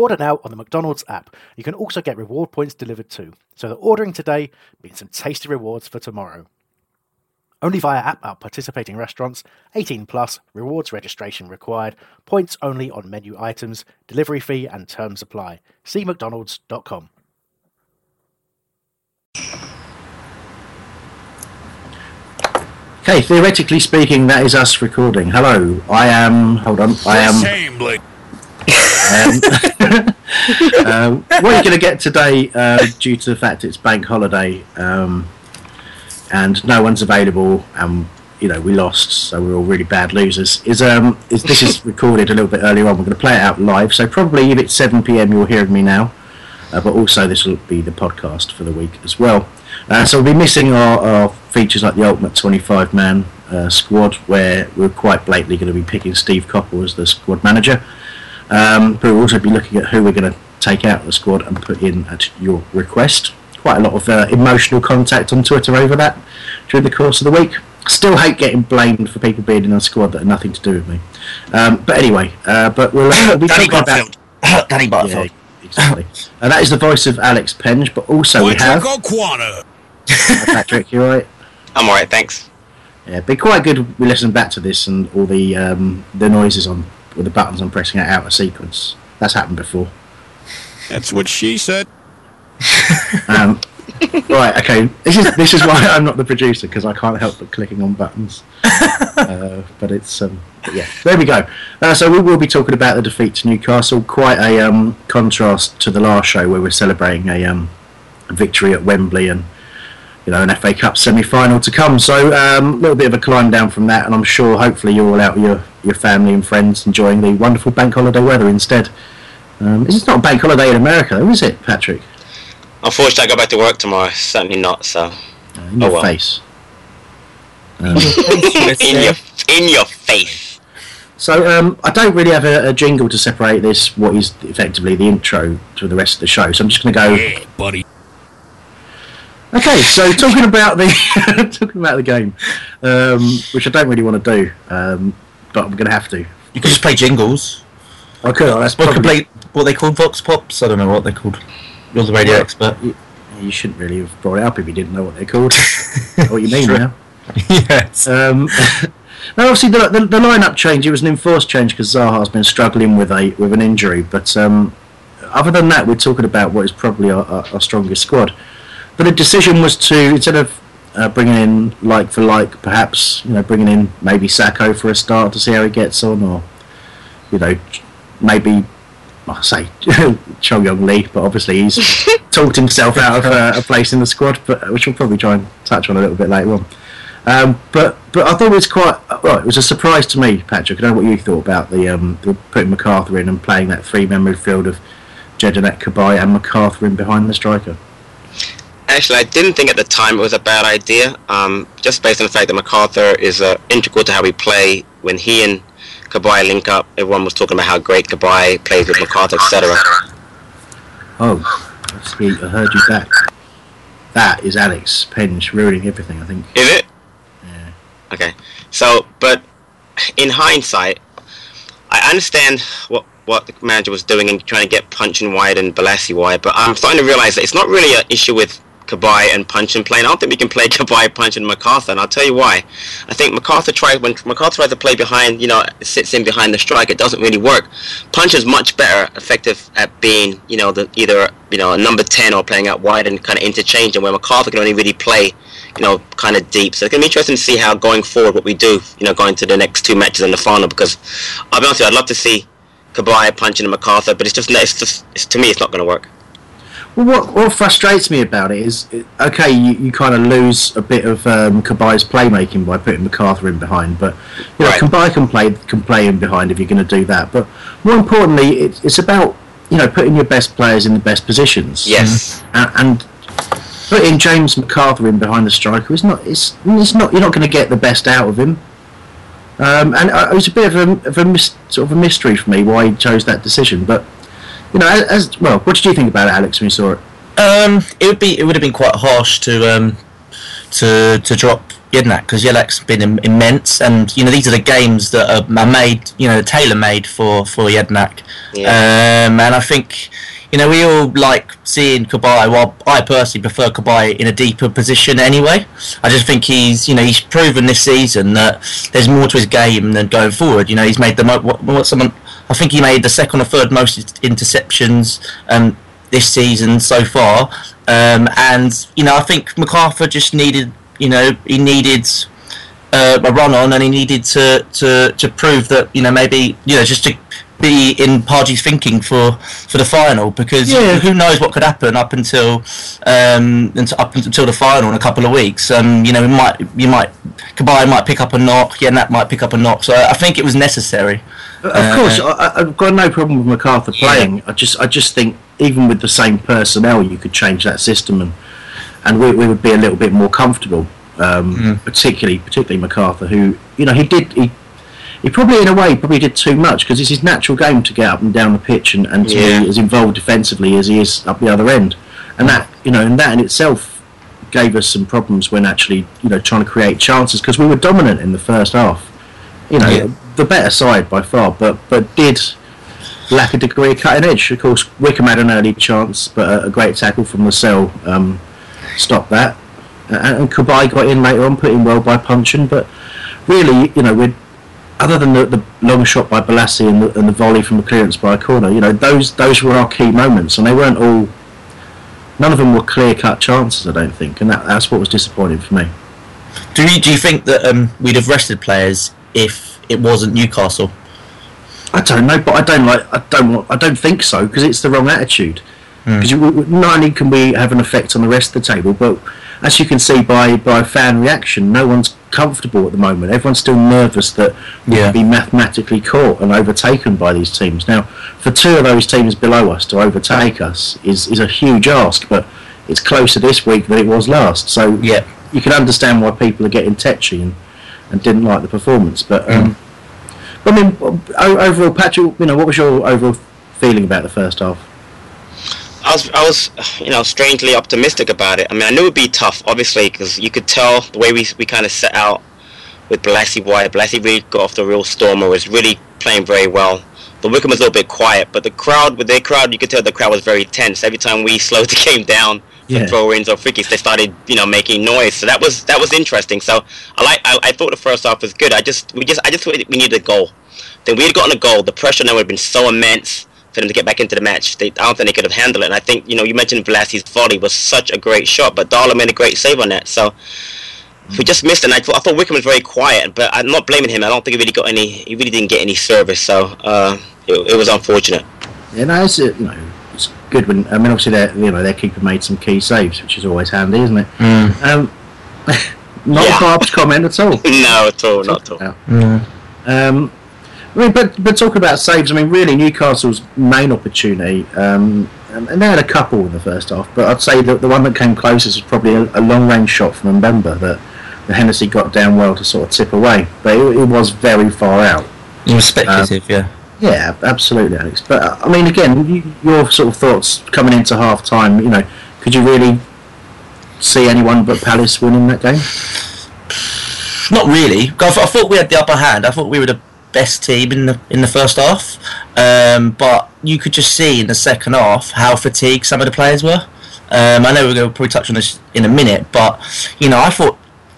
Order now on the McDonald's app. You can also get reward points delivered too, so that ordering today means some tasty rewards for tomorrow. Only via app at participating restaurants, 18 plus, rewards registration required, points only on menu items, delivery fee and terms apply. See mcdonalds.com. Okay, theoretically speaking, that is us recording. Hello, I am. Hold on, I am. Um, uh, what are you going to get today uh, due to the fact it's bank holiday um, and no one's available and you know we lost so we're all really bad losers. Is um is this is recorded a little bit earlier on. We're going to play it out live so probably if it's 7pm you're hearing me now uh, but also this will be the podcast for the week as well. Uh, so we'll be missing our, our features like the ultimate 25 man uh, squad where we're quite blatantly going to be picking Steve Coppell as the squad manager um, but we'll also be looking at who we're going to take out of the squad and put in at your request. Quite a lot of uh, emotional contact on Twitter over that during the course of the week. Still hate getting blamed for people being in a squad that had nothing to do with me. Um, but anyway, uh, but we'll, uh, we'll be Danny talking about Danny Butterfield. yeah, exactly. and that is the voice of Alex Penge, but also we have Quana. Patrick. You alright? I'm alright, thanks. Yeah, it'd be quite good. We listen back to this and all the um, the noises on with the buttons I'm pressing it out of sequence. That's happened before. That's what she said. Um, right, okay. This is this is why I'm not the producer because I can't help but clicking on buttons. Uh, but it's um, but yeah. There we go. Uh, so we will be talking about the defeat to Newcastle. Quite a um, contrast to the last show where we're celebrating a um, victory at Wembley and you know an FA Cup semi-final to come. So um, a little bit of a climb down from that, and I'm sure hopefully you're all out with your your family and friends enjoying the wonderful bank holiday weather instead. Um, it's not a bank holiday in America, though, is it, Patrick? Unfortunately, I go back to work tomorrow. Certainly not. So Uh, in your Oh, well. face. Um, in your in your face. So um, I don't really have a, a jingle to separate this, what is effectively the intro to the rest of the show. So I'm just going to go. Yeah, buddy. Okay, so talking about the talking about the game, um, which I don't really want to do, um, but I'm going to have to. You could just play jingles. I could. That's you could play what they call vox pops. I don't know what they're called. You're the radio Well, expert. you, you shouldn't really have brought it up if you didn't know what they're called. what you mean now? yes. Um, now, obviously, the, the, the lineup change. It was an enforced change because Zaha's been struggling with a with an injury. But um, other than that, we're talking about what is probably our, our, our strongest squad. But the decision was to instead of uh, bringing in like for like, perhaps you know bringing in maybe Sako for a start to see how he gets on, or you know maybe I say Chung Yong Lee, but obviously he's talked himself out of uh, a place in the squad, but which we'll probably try and touch on a little bit later on. Um, but but I thought it was quite well. It was a surprise to me, Patrick. I don't know what you thought about the, um, the putting McArthur in and playing that three-man midfield of Jedinak Cabaye and McArthur in behind the striker. Actually, I didn't think at the time it was a bad idea. Um, just based on the fact that McArthur is uh, integral to how we play. When he and Cabaye link up, everyone was talking about how great Cabaye plays with McArthur, etc. Oh, I see. I heard you back. That is Alex Penge ruining everything. I think. Is it? Yeah. Okay. So, but in hindsight, I understand what what the manager was doing and trying to get Puncheon wide and Bolasie wide, but I'm starting to realise that it's not really an issue with Cabaye and Puncheon playing. I don't think we can play Cabaye, Punch and McArthur, and I'll tell you why. I think McArthur tries when McArthur tries to play behind, you know, sits in behind the strike. It doesn't really work. Punch is much better effective at being, you know, the, either you know a number ten or playing out wide and kind of interchange, and where McArthur can only really play, you know, kind of deep. So it's gonna be interesting to see how going forward what we do, you know, going to the next two matches in the final. Because I'll be honest with you, I'd love to see Cabaye, Puncheon, and McArthur, but it's just, it's just, it's, to me, it's not going to work. Well, what, what frustrates me about it is, okay, you, you kind of lose a bit of um, Cabaye's playmaking by putting McArthur in behind, but you know, Right. Cabaye can play can play in behind if you're going to do that. But more importantly, it, it's about you know putting your best players in the best positions. Yes. and, and putting James McArthur in behind the striker is not it's, it's not you're not going to get the best out of him. Um, and uh, it was a bit of a, of a mis- sort of a mystery for me why he chose that decision. But you know, as, as well, what did you think about it, Alex, when you saw it? Um, it would be it would have been quite harsh to um, to to drop Jedinak because Jedinak's been Im- immense, and you know these are the games that are, are made, you know, tailor made for for Jedinak. Yeah. Um, and I think you know we all like seeing Cabaye. Well, I personally prefer Cabaye in a deeper position anyway. I just think he's you know he's proven this season that there's more to his game than going forward. You know he's made the mo- what, what someone. I think he made the second or third most interceptions um, this season so far. Um, and you know, I think McArthur just needed, you know, he needed uh, a run on, and he needed to, to to prove that, you know, maybe you know, just to be in Pardew's thinking for for the final because Yeah. who knows what could happen up until um until, up until the final in a couple of weeks. Um, you know, we might you might Cabaye might pick up a knock, yeah, that might pick up a knock. So I think it was necessary. Of Uh, course, I, I've got no problem with McArthur playing. I just, I just think even with the same personnel, you could change that system, and and we, we would be a little bit more comfortable. Um, Particularly, particularly McArthur, who you know he did he. He probably, in a way, probably did too much because it's his natural game to get up and down the pitch and, and to Yeah. be as involved defensively as he is up the other end, and that you know, and that in itself gave us some problems when actually you know trying to create chances because we were dominant in the first half. You know, Yeah. the better side by far, but but did lack a degree of cutting edge. Of course, Wickham had an early chance, but a, a great tackle from Lascelles um, stopped that. And Cabaye got in later on, put in well by Puncheon. But really, you know, we're other than the, the long shot by Bolasie and the, and the volley from the clearance by a corner, you know, those those were our key moments, and they weren't all. None of them were clear cut chances, I don't think, and that, that's what was disappointing for me. Do you do you think that um, we'd have rested players if it wasn't Newcastle? I don't know, but I don't like. I don't. want- I don't think so because it's the wrong attitude. Because not only can we have an effect on the rest of the table, but as you can see by by fan reaction, no one's comfortable at the moment. Everyone's still nervous that Yeah. could be mathematically caught and overtaken by these teams. Now, for two of those teams below us to overtake us is is a huge ask, but it's closer this week than it was last. So Yeah. you can understand why people are getting tetchy and, and didn't like the performance. But um, I mean, overall, Patrick, you know, what was your overall feeling about the first half? I was, I was, you know, strangely optimistic about it. I mean, I knew it'd be tough, obviously, because you could tell the way we we kind of set out with Bolasie White. Bolasie really got off the real stormer, was really playing very well. The Wickham was a little bit quiet, but the crowd, with their crowd, you could tell the crowd was very tense. Every time we slowed the game down for Yeah. throw-ins or free kicks, they started, you know, making noise. So that was that was interesting. So I like, I, I thought the first half was good. I just, we just, I just thought we needed a goal. Then we had gotten a goal. The pressure now would have been so immense for them to get back into the match. They, I don't think they could have handled it. And I think, you know, you mentioned Bolasie's volley was such a great shot, but Darlow made a great save on that. So we just missed it. And I thought, I thought Wickham was very quiet, but I'm not blaming him. I don't think he really got any. He really didn't get any service. So uh, it, it was unfortunate. Yeah, no, it's, uh, you know, it's good when I mean, obviously, their you know their keeper made some key saves, which is always handy, isn't it? Um, not Yeah. a Barb's comment at all. no, at all, not at all. Yeah. Um, I mean, but but talking about saves, I mean, really Newcastle's main opportunity, um, and, and they had a couple in the first half, but I'd say that the one that came closest was probably a, a long range shot from Mbemba that the Hennessey got down well to sort of tip away, but it, it was very far out. It was speculative, yeah. Yeah, absolutely, Alex. But I mean, again, you, your sort of thoughts coming into half time. You know, could you really see anyone but Palace winning that game? Not really. I, th- I thought we had the upper hand. I thought we were the best team in the in the first half. Um, but you could just see in the second half how fatigued some of the players were. Um, I know we're going to probably touch on this in a minute, but you know, I thought,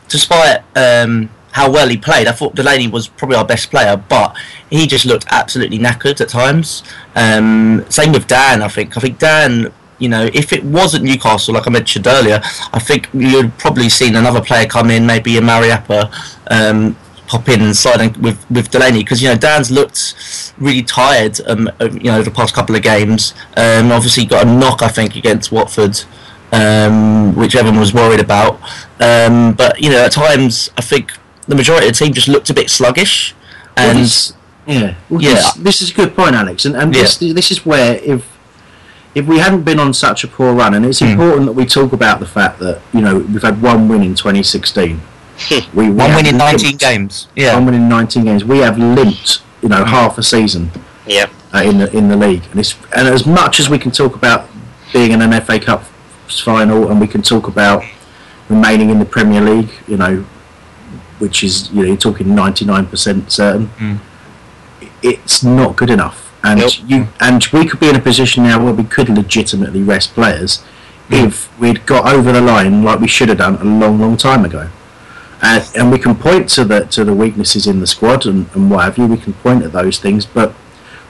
despite um, how well he played, I thought Delaney was probably our best player, but he just looked absolutely knackered at times. Um, same with Dann. I think. I think Dann. You know, if it wasn't Newcastle, like I mentioned earlier, I think you'd probably seen another player come in, maybe a Mariappa, um, pop in and slide with with Delaney because you know Dann's looked really tired. Um, you know, over the past couple of games. Um, obviously got a knock, I think, against Watford, um, which everyone was worried about. Um, but you know, at times I think the majority of the team just looked a bit sluggish. And well, this, yeah, well, yeah. This, this, is a good point, Alex, and, and yeah. this this is where if if we hadn't been on such a poor run, and it's mm. important that we talk about the fact that you know we've had one win in 2016. We, we one win in 19 limped, games. Yeah, one win in 19 games. We have limped, you know, half a season. Yeah. Uh, in the in the league, and it's and as much as we can talk about being in an FA Cup final, and we can talk about remaining in the Premier League, you know, which is you know you're talking 99% certain. Mm. It's not good enough, and nope. you and we could be in a position now where we could legitimately rest players mm. if we'd got over the line like we should have done a long, long time ago. And we can point to the to the weaknesses in the squad and, and what have you. We can point at those things, but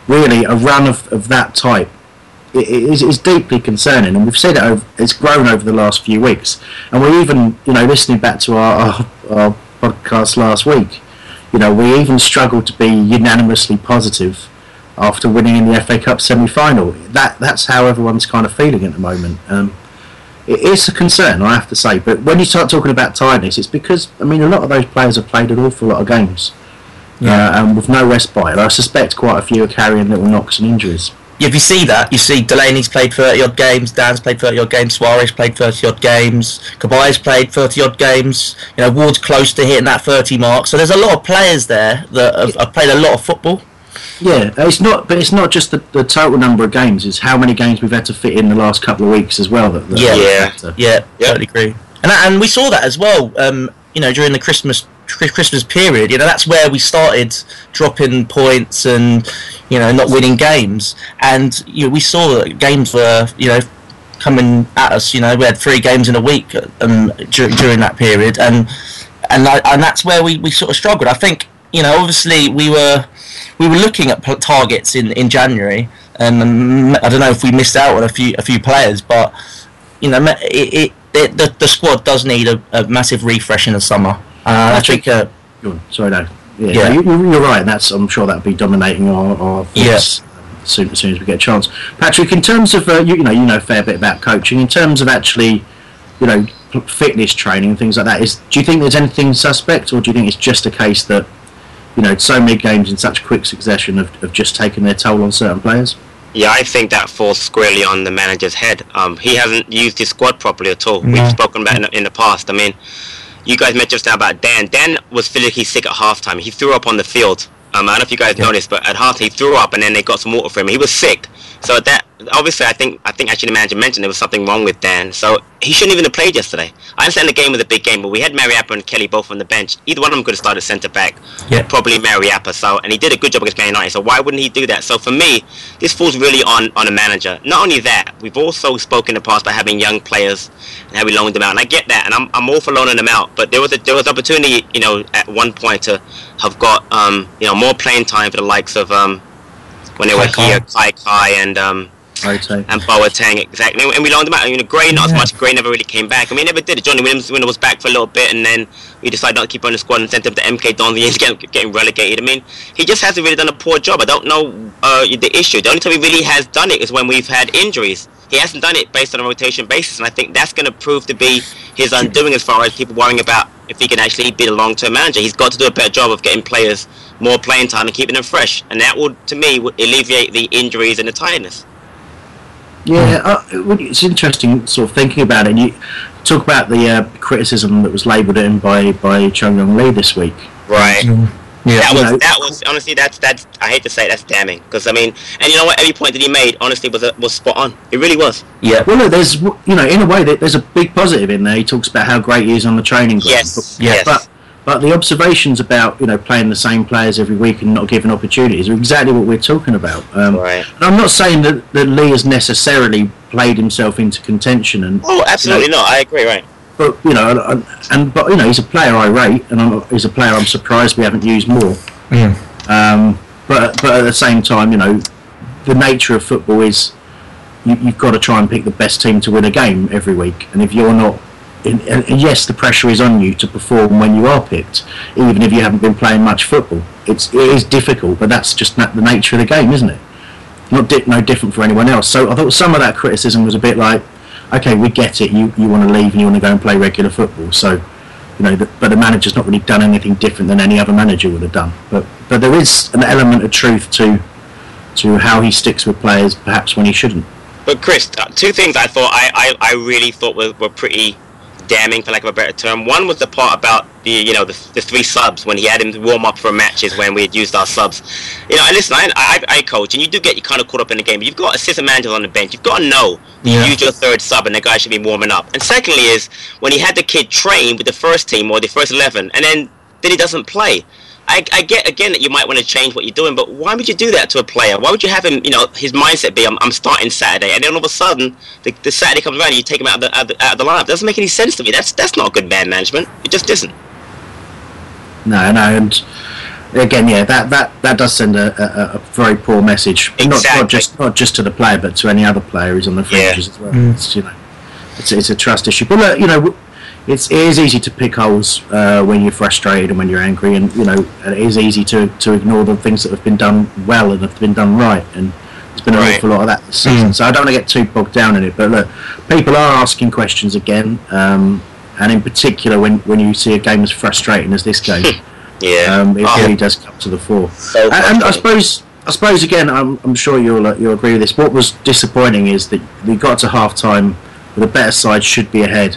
really, a run of, of that type it is, is deeply concerning, and we've said it. Over, it's grown over the last few weeks, and we're even, you know, listening back to our, our, our podcast last week, you know, we even struggled to be unanimously positive after winning in the FA Cup semi-final. That that's how everyone's kind of feeling at the moment. Um, it is a concern, I have to say. But when you start talking about tiredness, it's because I mean a lot of those players have played an awful lot of games, yeah. uh, and with no respite. And I suspect quite a few are carrying little knocks and injuries if you see that, you see Delaney's played 30 odd games, Dann's played 30 odd games, Souaré played 30 odd games, Cabaye's played 30 odd games, you know, Ward's close to hitting that 30 mark. So there's a lot of players there that have, have played a lot of football. Yeah, it's not, but it's not just the, the total number of games; it's how many games we've had to fit in the last couple of weeks as well. That, that yeah, yeah, yeah, yeah, totally agree. And and we saw that as well. Um, you know, during the Christmas Christmas period, you know, that's where we started dropping points and you know not winning games. And you know, we saw that games were you know coming at us. You know, we had three games in a week um, dur- during that period, and and and that's where we, we sort of struggled. I think you know, obviously we were we were looking at targets in, in January, and I don't know if we missed out on a few a few players, but you know, it, it, it the, the squad does need a, a massive refresh in the summer. Uh, I think. Uh, sorry, no. Yeah, yeah. You, are right. That's I'm sure that'll be dominating our, our yes. Yeah. Soon, as soon as we get a chance, Patrick. In terms of uh, you, you know, you know a fair bit about coaching. In terms of actually, you know, fitness training and things like that. Is do you think there's anything suspect, or do you think it's just a case that you know so many games in such quick succession have, have just taken their toll on certain players? Yeah, I think that falls squarely on the manager's head. Um, he hasn't used his squad properly at all. No. We've spoken about it in the, in the past. I mean, you guys mentioned just now about Dann. Dann was physically sick at halftime. He threw up on the field. Um, I don't know if you guys yeah. noticed, but at half he threw up and then they got some water for him. He was sick. So that obviously I think I think actually the manager mentioned there was something wrong with Dann. So he shouldn't even have played yesterday. I understand the game was a big game, but we had Mariappa and Kelly both on the bench. Either one of them could have started centre back. Yeah. Probably Mariappa. So and he did a good job against Man United. So why wouldn't he do that? So for me, this falls really on on a manager. Not only that, we've also spoken in the past about having young players and how we loaned them out. And I get that, and I'm, I'm all for loaning them out. But there was a there was opportunity, you know, at one point to have got um, you know more playing time for the likes of um, when they were here, Kaikai and um, Boateng. and Boateng exactly. And we loaned them out. You know, Gray not yeah. as much. Gray never really came back. I mean, never did it. Jonny Williams when it was back for a little bit, and then we decided not to keep on the squad and sent him to MK Dons. He's getting, getting relegated. I mean, he just hasn't really done a poor job. I don't know uh, the issue. The only time he really has done it is when we've had injuries. He hasn't done it based on a rotation basis, and I think that's going to prove to be his undoing as far as people worrying about if he can actually be the long-term manager. He's got to do a better job of getting players more playing time and keeping them fresh, and that would, to me, would alleviate the injuries and the tiredness. Yeah, uh, it's interesting, sort of thinking about it. And you talk about the uh, criticism that was labelled in by by Chung Yong Lee this week. Right. Mm-hmm. Yeah, that was that was honestly that's that's I hate to say it, that's damning because I mean and you know what every point that he made honestly was a, was spot on it really was yeah well look, there's you know in a way there's a big positive in there he talks about how great he is on the training ground yes but, yeah yes. but But the observations about you know playing the same players every week and not giving opportunities are exactly what we're talking about. Um, Right. and I'm not saying that, that Lee has necessarily played himself into contention and Oh, absolutely not. I agree. Right. but you know, and, and but you know, he's a player I rate, and I'm, he's a player I'm surprised we haven't used more. Yeah. Um, but but at the same time, you know, the nature of football is you, you've got to try and pick the best team to win a game every week, and if you're not, yes, the pressure is on you to perform when you are picked, even if you haven't been playing much football. It's it is difficult, but that's just na- the nature of the game, isn't it? Not di- no different for anyone else. So I thought some of that criticism was a bit like, okay, we get it. You you want to leave and you want to go and play regular football. So, you know, the, but the manager's not really done anything different than any other manager would have done. But but there is an element of truth to to how he sticks with players, perhaps when he shouldn't. But Chris, uh, two things I thought I, I, I really thought were, were pretty damning, for lack of a better term. One was the part about the you know the, the three subs when he had him warm up for matches when we had used our subs. You know, and listen, I, I, I coach, and you do get you kind of caught up in the game. You've got assistant managers on the bench. You've got to know you Yeah. use your third sub, and the guy should be warming up. And secondly, is when he had the kid train with the first team or the first eleven, and then then he doesn't play. I, I get again that you might want to change what you're doing, but why would you do that to a player? Why would you have him, you know, his mindset be, I'm, I'm starting Saturday, and then all of a sudden, the, the Saturday comes around and you take him out of the, out of the, out of the lineup. doesn't make any sense to me. That's that's not good man management. It just isn't. No, no, and again, yeah, that that, that does send a, a, a very poor message. Not, Exactly. not just not just to the player, but to any other player who's on the Yeah. fringes as well. It's you know, it's it's a trust issue. But look, you know, it's it is easy to pick holes uh, when you're frustrated and when you're angry, and you know, and it is easy to to ignore the things that have been done well and have been done right. And there's been an Right. awful lot of that this season. So I don't want to get too bogged down in it. But look, people are asking questions again. Um, and in particular, when, when you see a game as frustrating as this game, Yeah. um, it Oh, really does come to the fore. So and, and I suppose, I suppose again, I'm, I'm sure you'll uh, you'll agree with this. What was disappointing is that we got to half time with a better side should be ahead,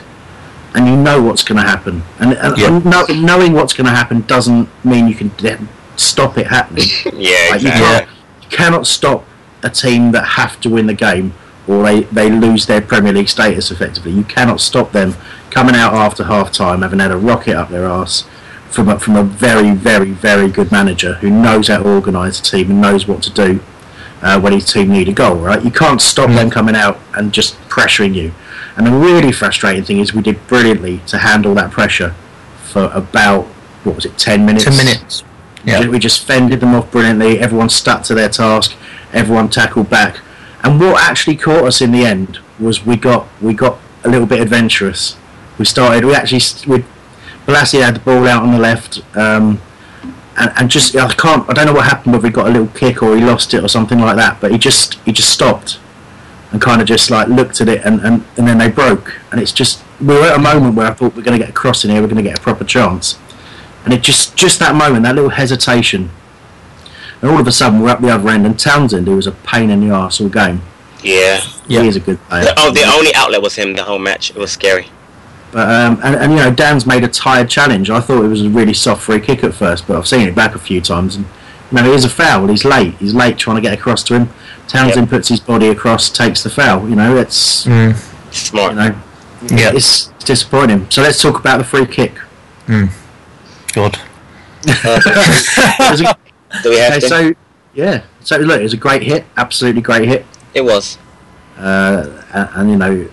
and you know what's going to happen. And, and, Yeah. and know, knowing what's going to happen doesn't mean you can de- stop it happening. yeah, Like, you, can't, you cannot stop a team that have to win the game or they, they lose their Premier League status effectively. You cannot stop them coming out after half time having had a rocket up their arse from a, from a very, very, very good manager who knows how to organise a team and knows what to do uh, when his team need a goal, right? You can't stop them coming out and just pressuring you. And the really frustrating thing is we did brilliantly to handle that pressure for about, what was it, 10 minutes? Ten minutes. Yeah. We just fended them off brilliantly. Everyone stuck to their task. Everyone tackled back. And what actually caught us in the end was we got we got a little bit adventurous. We started. We actually we Bolasie had the ball out on the left, um, and, and just I can't. I don't know what happened. Whether he got a little kick or he lost it or something like that. But he just he just stopped and kind of just like looked at it and, and, and then they broke. And it's just we were at a moment where I thought we're going to get a cross in here. We're going to get a proper chance. And it just just that moment, that little hesitation, and all of a sudden we're up the other end. And Townsend, who was a pain in the arse all game, Yeah. Yeah. he is a good player. Oh, the only outlet was him the whole match. It was scary. But um, and, and you know, Dann's made a tired challenge. I thought it was a really soft free kick at first, but I've seen it back a few times, and you know, it is a foul. He's late. He's late trying to get across to him. Townsend puts his body across, takes the foul. You know, it's Smart. you know, Yeah. it's disappointing. So let's talk about the free kick. God. It a- Do we have okay, to? so yeah, so look, it was a great hit, absolutely great hit. it was. uh, and, and you know,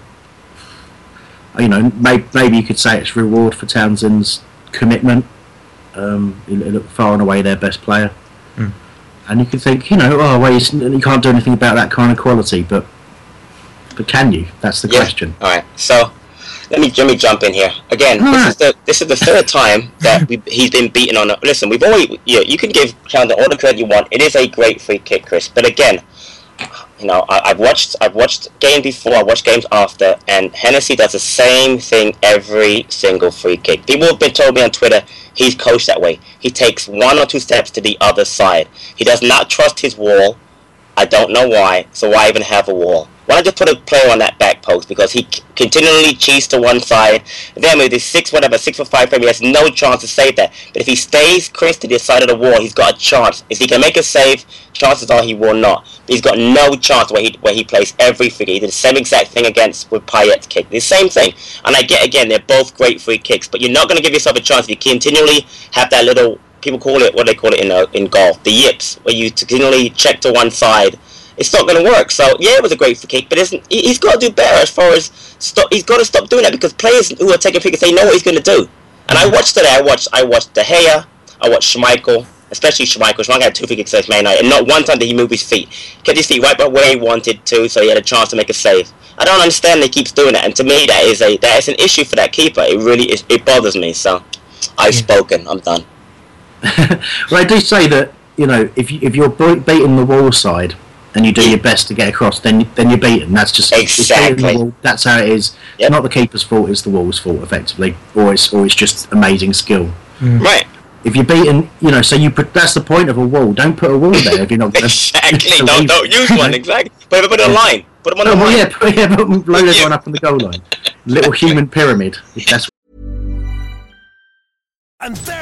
you know, maybe, maybe you could say it's reward for Townsend's commitment. Um, he he looked far and away their best player, and you could think, you know, oh, well, you can't do anything about that kind of quality, but but can you? That's the Yeah. question. All right. So let me let me jump in here again. All this right. is the this is the third time that we, he's been beaten on. A, listen, we've always you, you can give Chandler all the credit you want. It is a great free kick, Chris. But again, you know, I, I've watched I've watched games before. I watched games after, and Hennessey does the same thing every single free kick. People have been told me on Twitter he's coached that way. He takes one or two steps to the other side. He does not trust his wall. I don't know why. So why even have a wall? Why just put a player on that back post because he continually cheats to one side. Then with his six whatever six foot five frame, he has no chance to save that. But if he stays Chris to the side of the wall, he's got a chance. If he can make a save, chances are he will not. But he's got no chance where he where he plays every figure. He did the same exact thing against with Payet's kick. The same thing. And I get again, they're both great free kicks, but you're not going to give yourself a chance if you continually have that little people call it what they call it in uh, in golf, the yips, where you continually check to one side. It's not going to work. So yeah, it was a great kick, but isn't he- he's got to do better as far as stop. He's got to stop doing that because players who are taking free kicks, they know what he's going to do. And I watched today. I watched I watched De Gea. I watched Schmeichel, especially Schmeichel. Schmeichel had two free kicks against Man United, and not one time did he move his feet. Kept his feet right where he wanted to, so he had a chance to make a save. I don't understand he keeps doing that, and to me that is a that is an issue for that keeper. It really is. It bothers me. So I've spoken. I'm done. Well, I do say that you know if you, if you're be- beating the wall side and you do your best to get across, then then you're beaten. That's just it's beating the Exactly. That's how it is. Yep. It's not the keeper's fault; it's the wall's fault, effectively, or it's or it's just amazing skill. Mm. Right. If you're beaten, you know, so you put that's the point of a wall. Don't put a wall there if you're not going Exactly. Don't don't use one. Exactly. But put it on a line. Put them on Oh, the well, line. yeah, put, yeah, put, load everyone up on the goal line. Little human pyramid. If that's And there it is.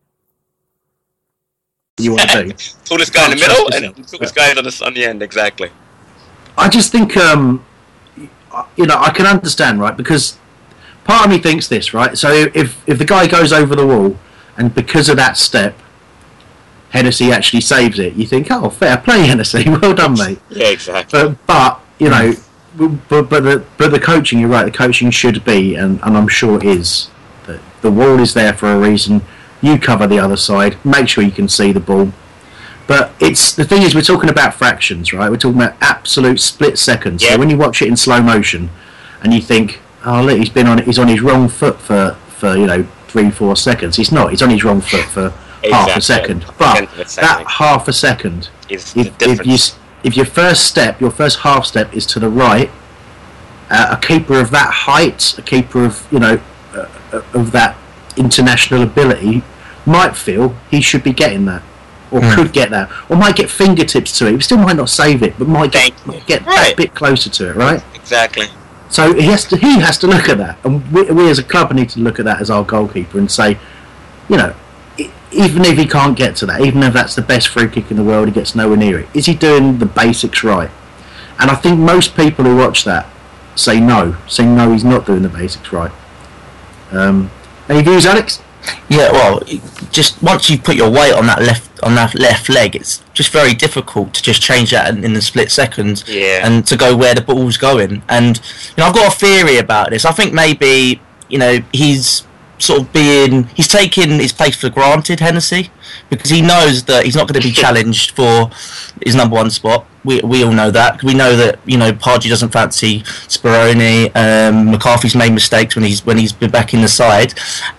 you want to do. Tallest guy in the middle and tallest guy on the on the end. Exactly. I just think, um, you know, I can understand, right? Because part of me thinks this, right? So if if the guy goes over the wall, and because of that step, Hennessey actually saves it, you think, oh, fair play, Hennessey, well done, mate. Yeah. Exactly. But but you know, but but the but the coaching, you're right. The coaching should be, and and I'm sure it is, that the wall is there for a reason. You cover the other side. Make sure you can see the ball. But it's the thing is, we're talking about fractions, right? We're talking about absolute split seconds. Yeah. So when you watch it in slow motion, and you think, oh look, he's been on he's on his wrong foot for for you know three four seconds. He's not. He's on his wrong foot for half a second. But that half a second Is if, if you if your first step, your first half step is to the right, uh, a keeper of that height, a keeper of you know uh, uh, of that international ability, might feel he should be getting that, or could get that, or might get fingertips to it. He still might not save it, but might get Thank might get Right. that bit closer to it, right? Exactly. So he has to he has to look at that, and we, we as a club need to look at that as our goalkeeper and say, you know, even if he can't get to that, even if that's the best free kick in the world, he gets nowhere near it. Is he doing the basics right? And I think most people who watch that say no, say no, he's not doing the basics right. Um, any views, Alex? Yeah, well, just once you put your weight on that left on that left leg, it's just very difficult to just change that in, in a split second Yeah. and to go where the ball's going. And you know, I've got a theory about this. I think maybe you know he's sort of being he's taking his place for granted, Hennessey, because he knows that he's not going to be challenged for his number one spot. We, we all know that. We know that you know Pardew doesn't fancy Speroni. Um, McCarthy's made mistakes when he's when he's been back in the side,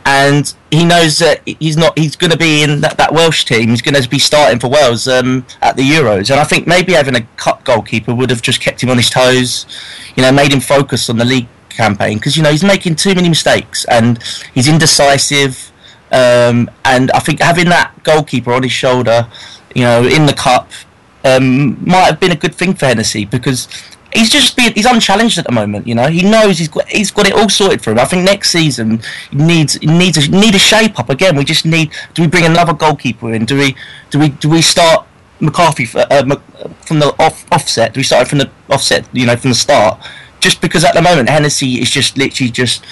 and he knows that he's not. He's going to be in that, that Welsh team. He's going to be starting for Wales um, at the Euros, and I think maybe having a cut goalkeeper would have just kept him on his toes. You know, made him focus on the league campaign because you know he's making too many mistakes and he's indecisive. Um, and I think having that goalkeeper on his shoulder, you know, in the cup, um, might have been a good thing for Hennessey because he's just he's unchallenged at the moment. You know, he knows he's got he's got it all sorted for him. I think next season he needs he needs a, need a shape up again. We just need do we bring another goalkeeper in? Do we do we do we start McCarthy uh, from the off offset? Do we start from the offset? You know, from the start. Just because at the moment Hennessey is just literally just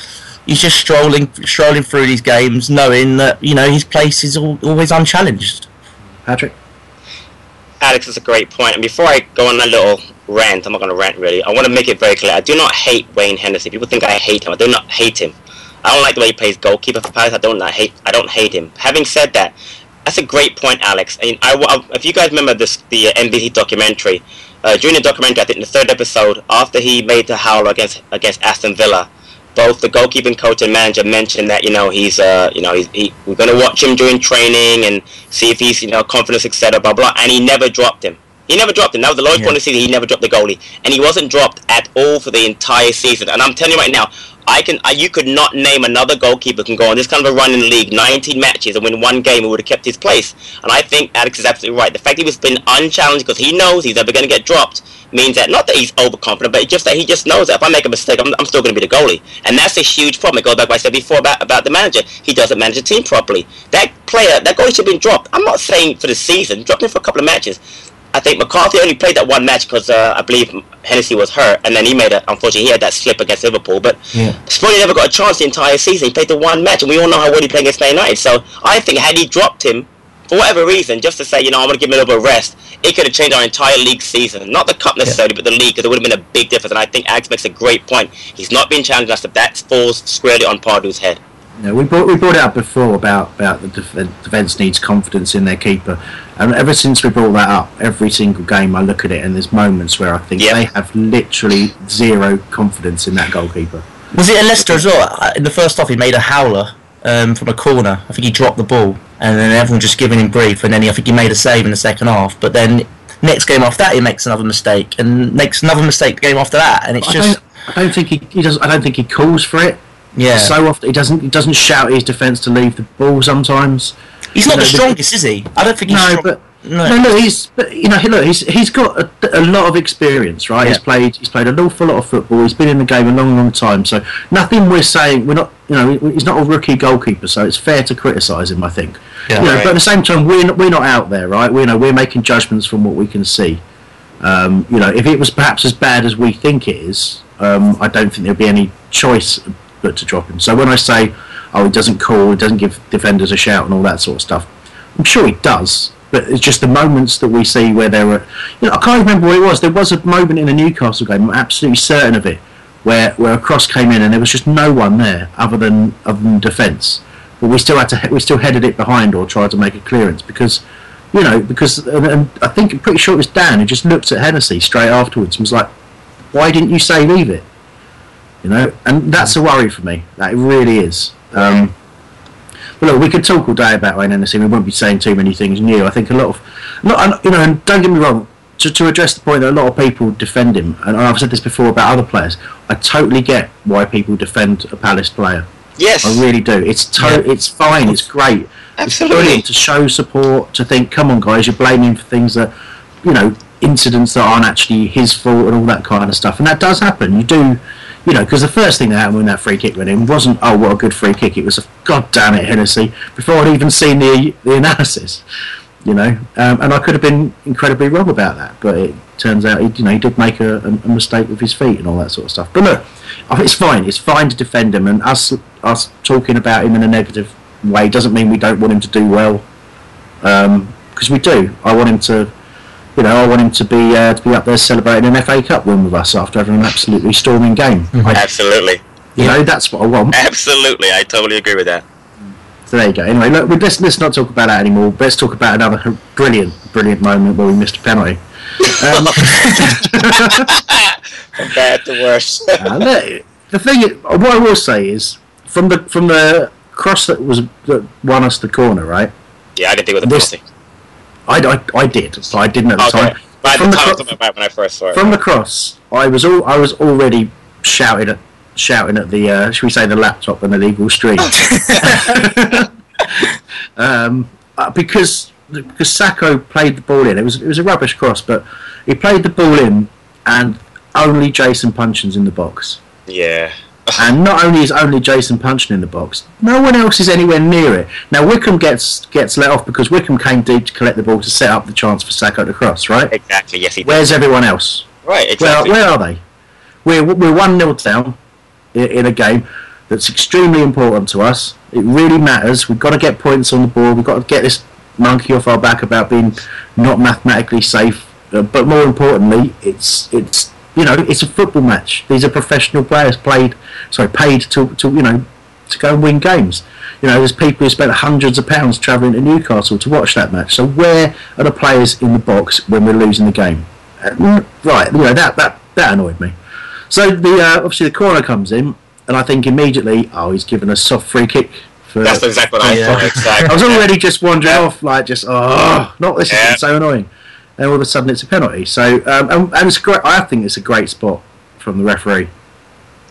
he's just strolling strolling through these games, knowing that you know his place is al- always unchallenged. Patrick. Alex is a great point. And before I go on a little rant, I'm not going to rant really. I want to make it very clear. I do not hate Wayne Hennessey. People think I hate him. I do not hate him. I don't like the way he plays goalkeeper for Palace. I don't not hate. I don't hate him. Having said that, that's a great point, Alex. I, I, I- if you guys remember this, the uh, NBC documentary, uh, during the documentary, I think the third episode, after he made the howler against against Aston Villa, both the goalkeeping coach and manager mentioned that you know he's uh you know he's, he, we're going to watch him during training and see if he's you know confidence etc blah blah and he never dropped him. He never dropped him. That was the lowest Yeah. point of the season. He never dropped the goalie. And he wasn't dropped at all for the entire season. And I'm telling you right now I can I, you could not name another goalkeeper can go on this kind of a run in the league 19 matches and win one game who would have kept his place and I think Alex is absolutely right the fact he was been unchallenged because he knows he's never going to get dropped means that not that he's overconfident, but just that he just knows that if I make a mistake, I'm, I'm still going to be the goalie, and that's a huge problem. It goes back what I said before about about the manager. He doesn't manage the team properly. That player, that goalie should have been dropped. I'm not saying for the season, dropped him for a couple of matches. I think McCarthy only played that one match because uh, I believe Hennessey was hurt, and then he made it. Unfortunately, he had that slip against Liverpool. But Yeah. Never got a chance the entire season. He played the one match, and we all know how well he played against Man United. So I think had he dropped him for whatever reason, just to say, you know, I'm going to give him a little bit of rest, it could have changed our entire league season. Not the cup necessarily, but the league, because it would have been a big difference. And I think Alex makes a great point. He's not being challenged enough. That falls squarely on Pardew's head. Yeah, we brought we brought it up before about about the def- defence needs confidence in their keeper, and ever since we brought that up, every single game I look at it and there's moments where I think Yep. they have literally zero confidence in that goalkeeper. Was it in Leicester as well? Uh, In the first half, he made a howler um, from a corner. I think he dropped the ball, and then everyone just giving him grief. And then he, I think he made a save in the second half. But then next game after that, he makes another mistake, and makes another mistake the game after that. And it's I just don't, I don't think he, he does. I don't think he calls for it. Yeah. So often he doesn't he doesn't shout his defence to leave the ball sometimes. he's not you the know, the- strongest, is he? I don't think he's No, strong. but no. no, look, he's but you know, he- look, he's he's got a, a lot of experience, right? He's played he's played an awful lot of football. He's been in the game a long, long time. So nothing we're saying, we're not, you know, he's not a rookie goalkeeper. So it's fair to criticise him, I think. Yeah. you know, Right. but at the same time, we're not, we're not out there, right? We know we're making judgments from what we can see. Um, you know, if it was perhaps as bad as we think it is, um, I don't think there'd be any choice but to drop him. So when I say, oh, he doesn't call, he doesn't give defenders a shout and all that sort of stuff, I'm sure he does. But it's just the moments that we see where there were, you know, I can't remember what it was. There was a moment in the Newcastle game, I'm absolutely certain of it, where where a cross came in and there was just no one there other than other than defence. But we still had to we still headed it behind or tried to make a clearance because you know, because and I think I'm pretty sure it was Dann who just looked at Hennessey straight afterwards and was like, "Why didn't you say leave it?" You know, and that's a worry for me. That it really is. Um, but look, we could talk all day about Wayne Hennessey. We won't be saying too many things new. I think a lot of, not you know, and don't get me wrong. To, to address the point that a lot of people defend him, and I've said this before about other players, I totally get why people defend a Palace player. Yes, I really do. It's to- Yeah. it's fine. It's great. It's Absolutely. brilliant to show support. To think, come on, guys, you're blaming him for things that, you know, incidents that aren't actually his fault and all that kind of stuff. And that does happen. You do, you know, because the first thing that happened when that free kick went in wasn't, oh, what a good free kick. It was, a, God damn it, Hennessey. Before I'd even seen the the analysis, you know, um, and I could have been incredibly wrong about that, but it turns out, he, you know, he did make a, a, mistake with his feet and all that sort of stuff. But look, it's fine. It's fine to defend him, and us us talking about him in a negative way doesn't mean we don't want him to do well, because we do. I want him to, you know, I want him to be uh, to be up there celebrating an FA Cup win with us after having an absolutely storming game. I, absolutely, you know, that's what I want. absolutely. I totally agree with that. So there you go. Anyway, look, let's let's not talk about that anymore. Let's talk about another brilliant, brilliant moment where we missed a penalty. Um, From bad to worse. uh, look, the thing, is, what I will say is, from the from the cross that was that won us the corner, right? yeah, I didn't think it was a This- penalty. I, I, I did, so I didn't at the Okay, time. but From the the time, I cro- about when I first saw it. From the cross, I was all I was already shouting at shouting at the uh, should we say the laptop and illegal stream. um, uh, because because Sako played the ball in. It was it was a rubbish cross, but he played the ball in, and only Jason Puncheon's in the box. yeah, And not only is only Jason Puncheon in the box, no one else is anywhere near it. Now Wickham gets gets let off because Wickham came deep to collect the ball to set up the chance for Sako to cross. Right? exactly. Yes, he did. Where's everyone else? right? Where, Exactly. where are they? we're we're one 0 down in, in a game that's extremely important to us. It really matters. We've got to get points on the board. We've got to get this monkey off our back about being not mathematically safe. Uh, but more importantly, it's it's you know it's a football match. These are professional players played, sorry, paid to to you know to go and win games. You know, there's people who spent hundreds of pounds travelling to Newcastle to watch that match. So where are the players in the box when we're losing the game? Uh, right, you know that that that annoyed me. So the uh, obviously the corner comes in, and I think immediately, oh, he's given a soft free kick. For, That's exactly what I Yeah. thought. Exactly. I was already just wandering off, like just oh, not this Yeah. is so annoying. And all of a sudden, it's a penalty. So um, and, and it's great. I think it's a great spot from the referee.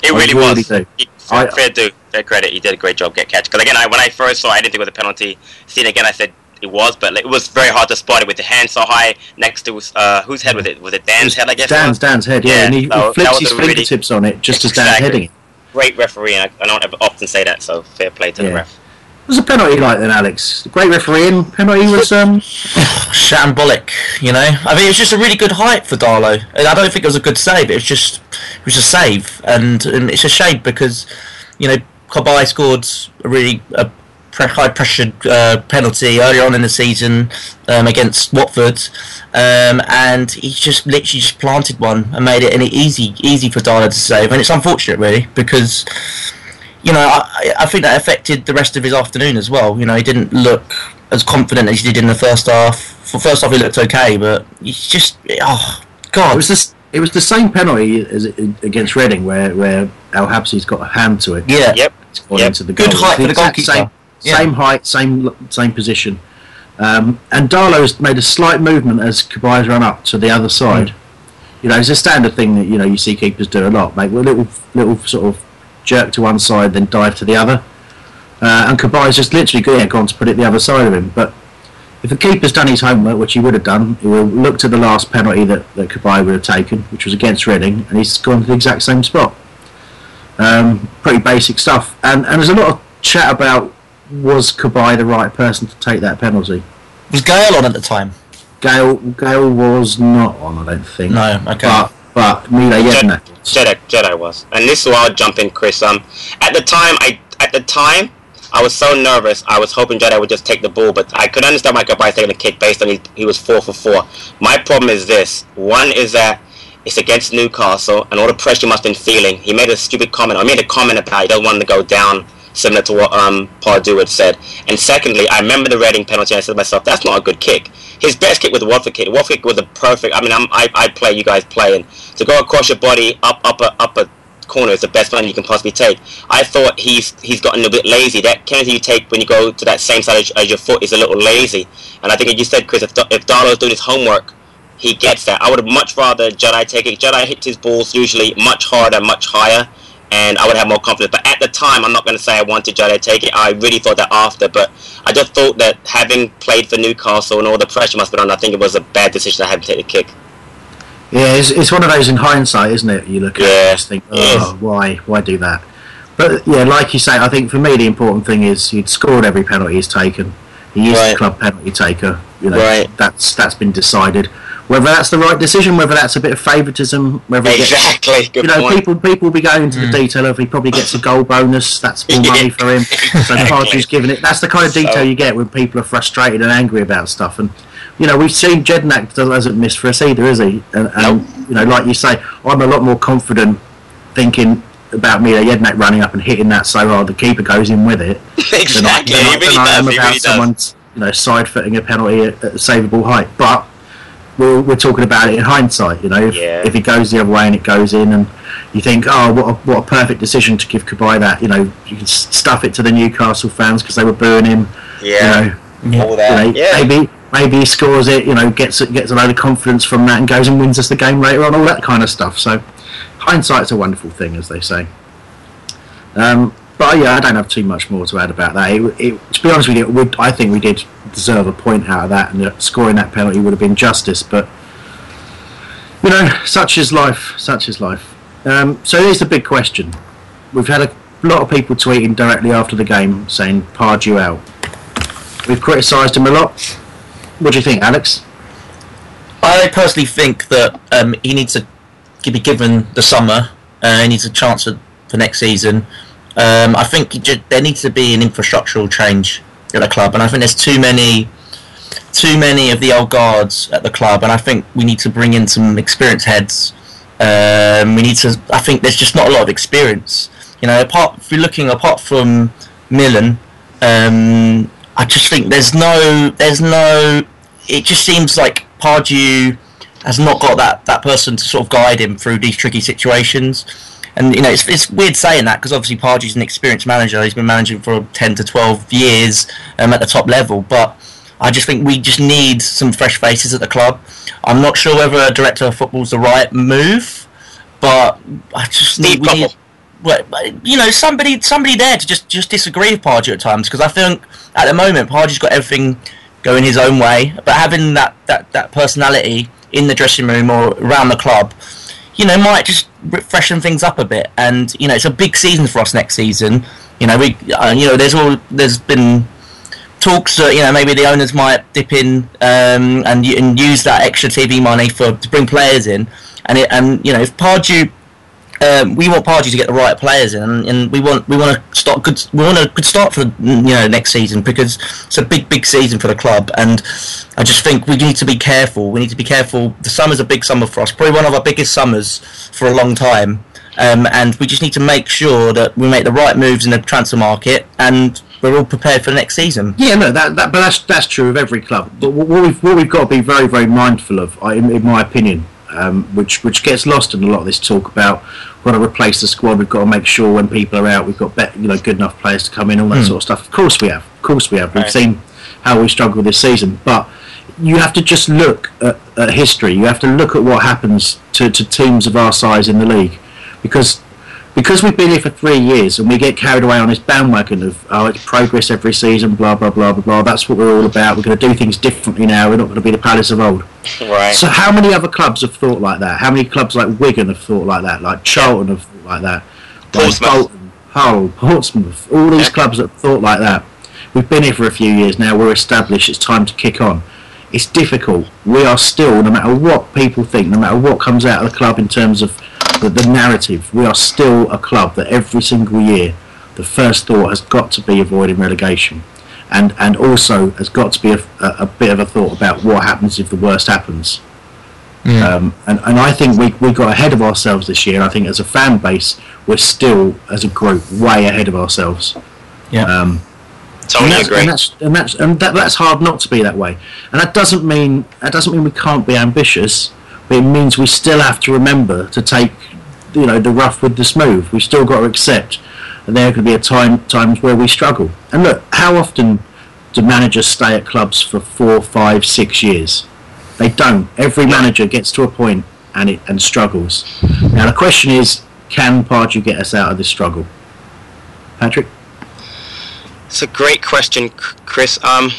It I really really was. do. I- fair do, fair credit. He did a great job get catch. Because again, I, when I first saw, it, I didn't think it was a penalty. Seeing again, I said it was, but like, it was very hard to spot it with the hand so high next to uh, whose head was it? Was it Dann's head? I guess. Dann's? Dann's head, yeah, Yeah, and he, so he flips his a really- fingertips on it just as Dann's Exactly. heading it. Great referee, and I, I don't ever often say that. So fair play to Yeah. the ref. Was a penalty like then, Alex? Great refereeing penalty was um. shambolic, you know. I mean, it was just a really good height for Darlow, I don't think it was a good save. It was just, it was a save, and, and it's a shame because, you know, Cabaye scored a really a pre- high pressured uh, penalty earlier on in the season um, against Watford, um, and he just literally just planted one and made it an easy easy for Darlow to save, and it's unfortunate really because. You know, I, I think that affected the rest of his afternoon as well. You know, he didn't look as confident as he did in the first half. For first half, he looked okay, but he's just oh god. It was this. It was the same penalty as against Reading, where where Al-Habsi's got a hand to it. yeah, Yep. It's gone Yep. into the Good goal. height for the goalkeeper. Same, Yeah. same height, same same position. Um, and has made a slight movement as Cabaye's run up to the other side. You know, it's a standard thing that you know you see keepers do a lot. Make a little little sort of jerk to one side, then dive to the other. Uh, and Cabaye's just literally yeah, gone to put it the other side of him. But if the keeper's done his homework, which he would have done, he will look to the last penalty that, that Cabaye would have taken, which was against Reading, and he's gone to the exact same spot. Um, pretty basic stuff. And, and there's a lot of chat about was Cabaye the right person to take that penalty. was Gayle on at the time? Gayle Gayle was not on, I don't think. No, okay. But but Mila Yedna. Jedi, Jedi was, and this is where I'll jump in, Chris. Um, at the time, I at the time, I was so nervous. I was hoping Jedi would just take the ball, but I could understand Michael Bryce taking the kick based on he, he was four for four. My problem is this: one is that it's against Newcastle, and all the pressure he must have been feeling. He made a stupid comment. I made a comment about he doesn't want to go down, similar to what um Pardew had said. And secondly, I remember the Reading penalty. I said to myself, "That's not a good kick." His best kick was the Watford kick. Watford kick was a perfect. I mean, I'm, I I play, you guys play, and to go across your body up upper upper corner is the best one you can possibly take. I thought he's he's gotten a bit lazy. That penalty you take when you go to that same side as, your foot is a little lazy. And I think, you said, Chris, if, if Darlow's doing his homework, he gets that. I would have much rather Jedi take it. Jedi hits his balls usually much harder, much higher, and I would have more confidence. But at the time, I'm not going to say I wanted Jedi to take it. I really thought that after, but I just thought that having played for Newcastle and all the pressure must have been on, I think it was a bad decision I had to take the kick. Yeah, it's, it's one of those in hindsight, isn't it? You look at it and just think, oh, why, why do that? But yeah, like you say, I think for me the important thing is you'd scored every penalty he's taken. He is Right. the club penalty taker. You know, Right. that's that's been decided. Whether that's the right decision, whether that's a bit of favouritism, whether he gets- Exactly. Good you know, point. people people will be going into the hmm. detail of he probably gets a goal bonus. That's more money for him. So Pardew's giving it. That's the kind of detail So- you get when people are frustrated and angry about stuff. And you know, we've seen Jedinak hasn't missed for us either, is he? And, and you know, like you say, I'm a lot more confident thinking about Mile Jedinak running up and hitting that so hard the keeper goes in with it than I, exactly. than I, really than I does. am He about really does. Know side footing a penalty at, at a savable height. But we're, we're talking about it in hindsight. You know, if, Yeah. if it goes the other way and it goes in, and you think, oh, what a, what a perfect decision to give Cabaye that. You know, you can stuff it to the Newcastle fans because they were booing him. Yeah. You know, All you know, yeah. maybe maybe he scores it. You know, gets gets a load of confidence from that and goes and wins us the game later on. All that kind of stuff. So hindsight's a wonderful thing, as they say. Um, but yeah, I don't have too much more to add about that. It, it, to be honest with you, would, I think we did deserve a point out of that, and scoring that penalty would have been justice. But you know, such is life. Such is life. Um, so here's the big question: We've had a lot of people tweeting directly after the game saying Pardew out. We've criticised him a lot. What do you think, Alex? I personally think that um, he needs to be given the summer Uh, he needs a chance for, for next season. Um, I think ju- there needs to be an infrastructural change at the club, and I think there's too many, too many of the old guards at the club, and I think we need to bring in some experienced heads. Um, we need to. I think there's just not a lot of experience. You know, apart if you're looking apart from Milan, um, I just think there's no, there's no. It just seems like Pardew has not got that, that person to sort of guide him through these tricky situations. And you know, it's, it's weird saying that because obviously Pardew's an experienced manager. He's been managing for ten to twelve years um, at the top level. But I just think we just need some fresh faces at the club. I'm not sure whether a director of football is the right move, but I just need, we need well, you know, somebody somebody there to just just disagree with Pardew at times because I think at the moment Pardew's got everything going his own way, but having that, that, that personality in the dressing room or around the club, you know, might just re- freshen things up a bit. And you know, it's a big season for us next season. You know, we uh, you know, there's all there's been talks that you know maybe the owners might dip in um, and and use that extra TV money for to bring players in, and it, and you know if Pardew um, we want Pardew to get the right players in, and, and we want we want to start good. We want a good start for you know next season because it's a big big season for the club, and I just think we need to be careful. We need to be careful. The summer's a big summer for us, probably one of our biggest summers for a long time, um, and we just need to make sure that we make the right moves in the transfer market, and we're all prepared for the next season. Yeah, no, that, that but that's that's true of every club. But what we've what we've got to be very very mindful of, in, in my opinion, um, which which gets lost in a lot of this talk about we've got to replace the squad. We've got to make sure when people are out, we've got bet, you know good enough players to come in, all that sort of stuff. Of course we have. Of course we have. We've Right. seen how we struggle this season, but you have to just look at, at history. You have to look at what happens to, to teams of our size in the league, because because we've been here for three years and we get carried away on this bandwagon of oh it's progress every season blah blah blah blah blah that's what we're all about we're going to do things differently now we're not going to be the palace of old. Right. so how many other clubs have thought like that? How many clubs like Wigan have thought like that? Like Charlton have thought like that? Like Portsmouth. Bolton, Hull Portsmouth all these Yeah. clubs that have thought like that. We've been here for a few years now we're established it's time to kick on. It's difficult. We are still no matter what people think no matter what comes out of the club in terms of the, the narrative we are still a club that every single year the first thought has got to be avoiding relegation and and also has got to be a, a, a bit of a thought about what happens if the worst happens um, and, and I think we, we got ahead of ourselves this year. I think as a fan base, we're still, as a group, way ahead of ourselves. Yeah. Um, and Totally that's, agree. and that's and that's and that, that's hard not to be that way. And that doesn't mean that doesn't mean we can't be ambitious, but it means we still have to remember to take you know the rough with the smooth. We've still got to accept that there could be a time times where we struggle. And look, how often do managers stay at clubs for four, five, six years? They don't. Every manager gets to a point and it and struggles. Now the question is, can Pardew get us out of this struggle? Patrick. It's a great question, Chris. Um,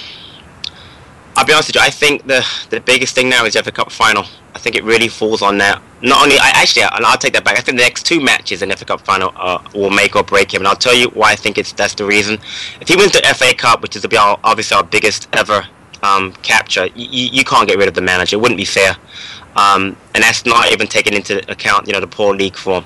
I'll be honest with you. I think the the biggest thing now is the FA Cup final. I think it really falls on that. Not only, I actually, and I'll take that back. I think the next two matches in the FA Cup final uh, will make or break him, and I'll tell you why I think it's that's the reason. If he wins the FA Cup, which is our, obviously our biggest ever um, capture, you, you can't get rid of the manager. It wouldn't be fair, um, and that's not even taking into account, you know, the poor league form.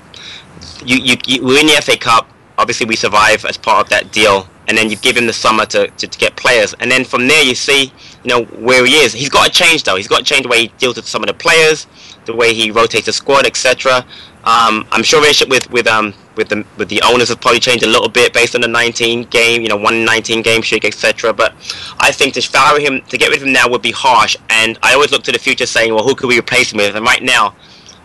You, you, you we win the FA Cup. Obviously, we survive as part of that deal, and then you give him the summer to, to, to get players, and then from there you see, you know, where he is. He's got to change though. He's got to change the way he deals with some of the players, the way he rotates the squad, etc. Um, I'm sure relationship with with um with the with the owners has probably changed a little bit based on the 19 game, you know, one 19 game streak, etc. But I think to fire him to get rid of him now would be harsh, and I always look to the future saying, well, who could we replace him with? And right now,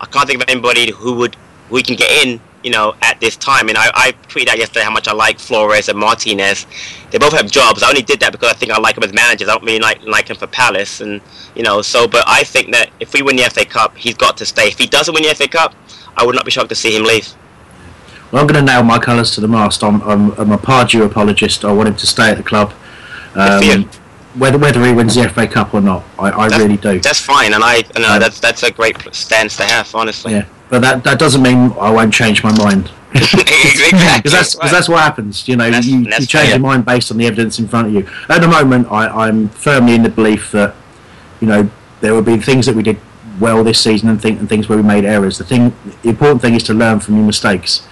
I can't think of anybody who would who we can get in, you know, at this time. And I, I tweeted out yesterday how much I like Flores and Martinez. They both have jobs. I only did that because I think I like them as managers. I don't really like like him for Palace, and you know. So, but I think that if we win the FA Cup, he's got to stay. If he doesn't win the FA Cup, I would not be shocked to see him leave. Well, I'm going to nail my colours to the mast. I'm, I'm, I'm a Pardew apologist. I want him to stay at the club, Good for you. um, whether whether he wins the FA Cup or not. I, I really do. That's fine, and I, you know, Um, that's that's a great stance to have, honestly. Yeah, but that that doesn't mean I won't change my mind. exactly. Because that's, 'cause that's what happens. You know, That's- you, that's you change fair. your mind based on the evidence in front of you. At the moment, I, I'm firmly in the belief that, you know, there will be things that we did well this season and, think, and things where we made errors. The thing, the important thing is to learn from your mistakes.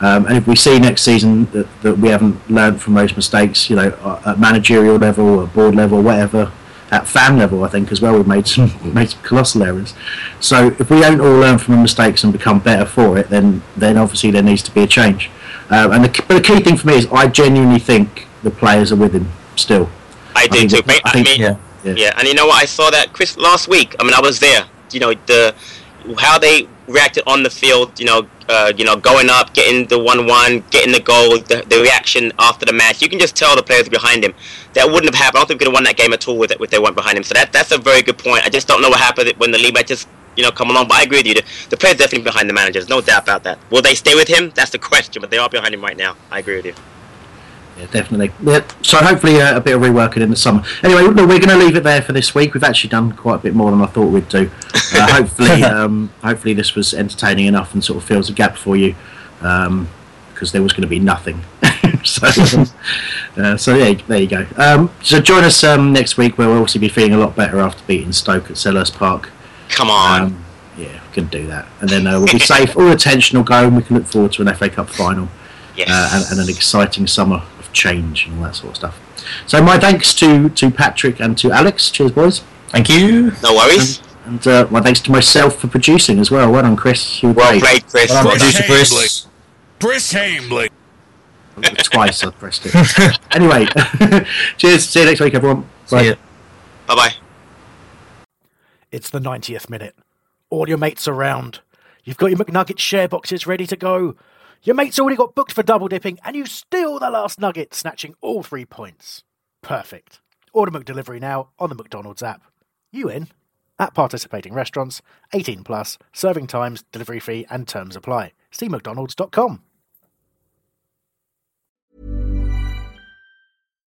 Um, and if we see next season that, that we haven't learned from those mistakes, you know, uh, at managerial level, at board level, whatever, at fan level, I think as well, we've made some made some colossal errors. So if we don't all learn from the mistakes and become better for it, then then obviously there needs to be a change. Um, and the, but the key thing for me is I genuinely think the players are with him still. I do think too. I I think- mean, Yeah. Yeah. yeah, and you know what? I saw that Chris last week. I mean, I was there. You know the how they reacted on the field. You know, uh, you know, going up, getting the one-one, getting the goal, the, the reaction after the match. You can just tell the players behind him. That wouldn't have happened. I don't think we could have won that game at all with it if they weren't behind him. So that that's a very good point. I just don't know what happened when the league matches. You know, come along, but I agree with you. The, the players definitely behind the managers, no doubt about that. Will they stay with him? That's the question, but they are behind him right now. I agree with you. Yeah, definitely. Yeah, so hopefully uh, a bit of reworking in the summer. Anyway, look, we're going to leave it there for this week. We've actually done quite a bit more than I thought we'd do. Uh, hopefully, um, hopefully this was entertaining enough and sort of fills a gap for you, because there was going to be nothing. so, uh, so yeah, there you go. Um, so join us um, next week, where we'll obviously be feeling a lot better after beating Stoke at Selhurst Park. Come on. Um, yeah, we can do that, and then uh, we'll be safe. All attention will go, and we can look forward to an FA Cup final yes. uh, and, and an exciting summer change and all that sort of stuff. So my thanks to to Patrick and to Alex. Cheers, boys. Thank you. no worries. And uh, my thanks to myself for producing as well. Well done, Chris. You were Well great. played, Chris. Well done, Chris producer Chris. Chris Hambley. Twice I've pressed it. anyway, cheers. See you next week, everyone. Bye. See ya. Bye bye. It's the 90th minute. All your mates around. You've got your McNugget share boxes ready to go. Your mate's already got booked for double dipping, and you steal the last nugget, snatching all three points. Perfect. Order McDelivery now on the McDonald's app. You in? At participating restaurants, 18 plus, serving times, delivery fee, and terms apply. See McDonald's.com.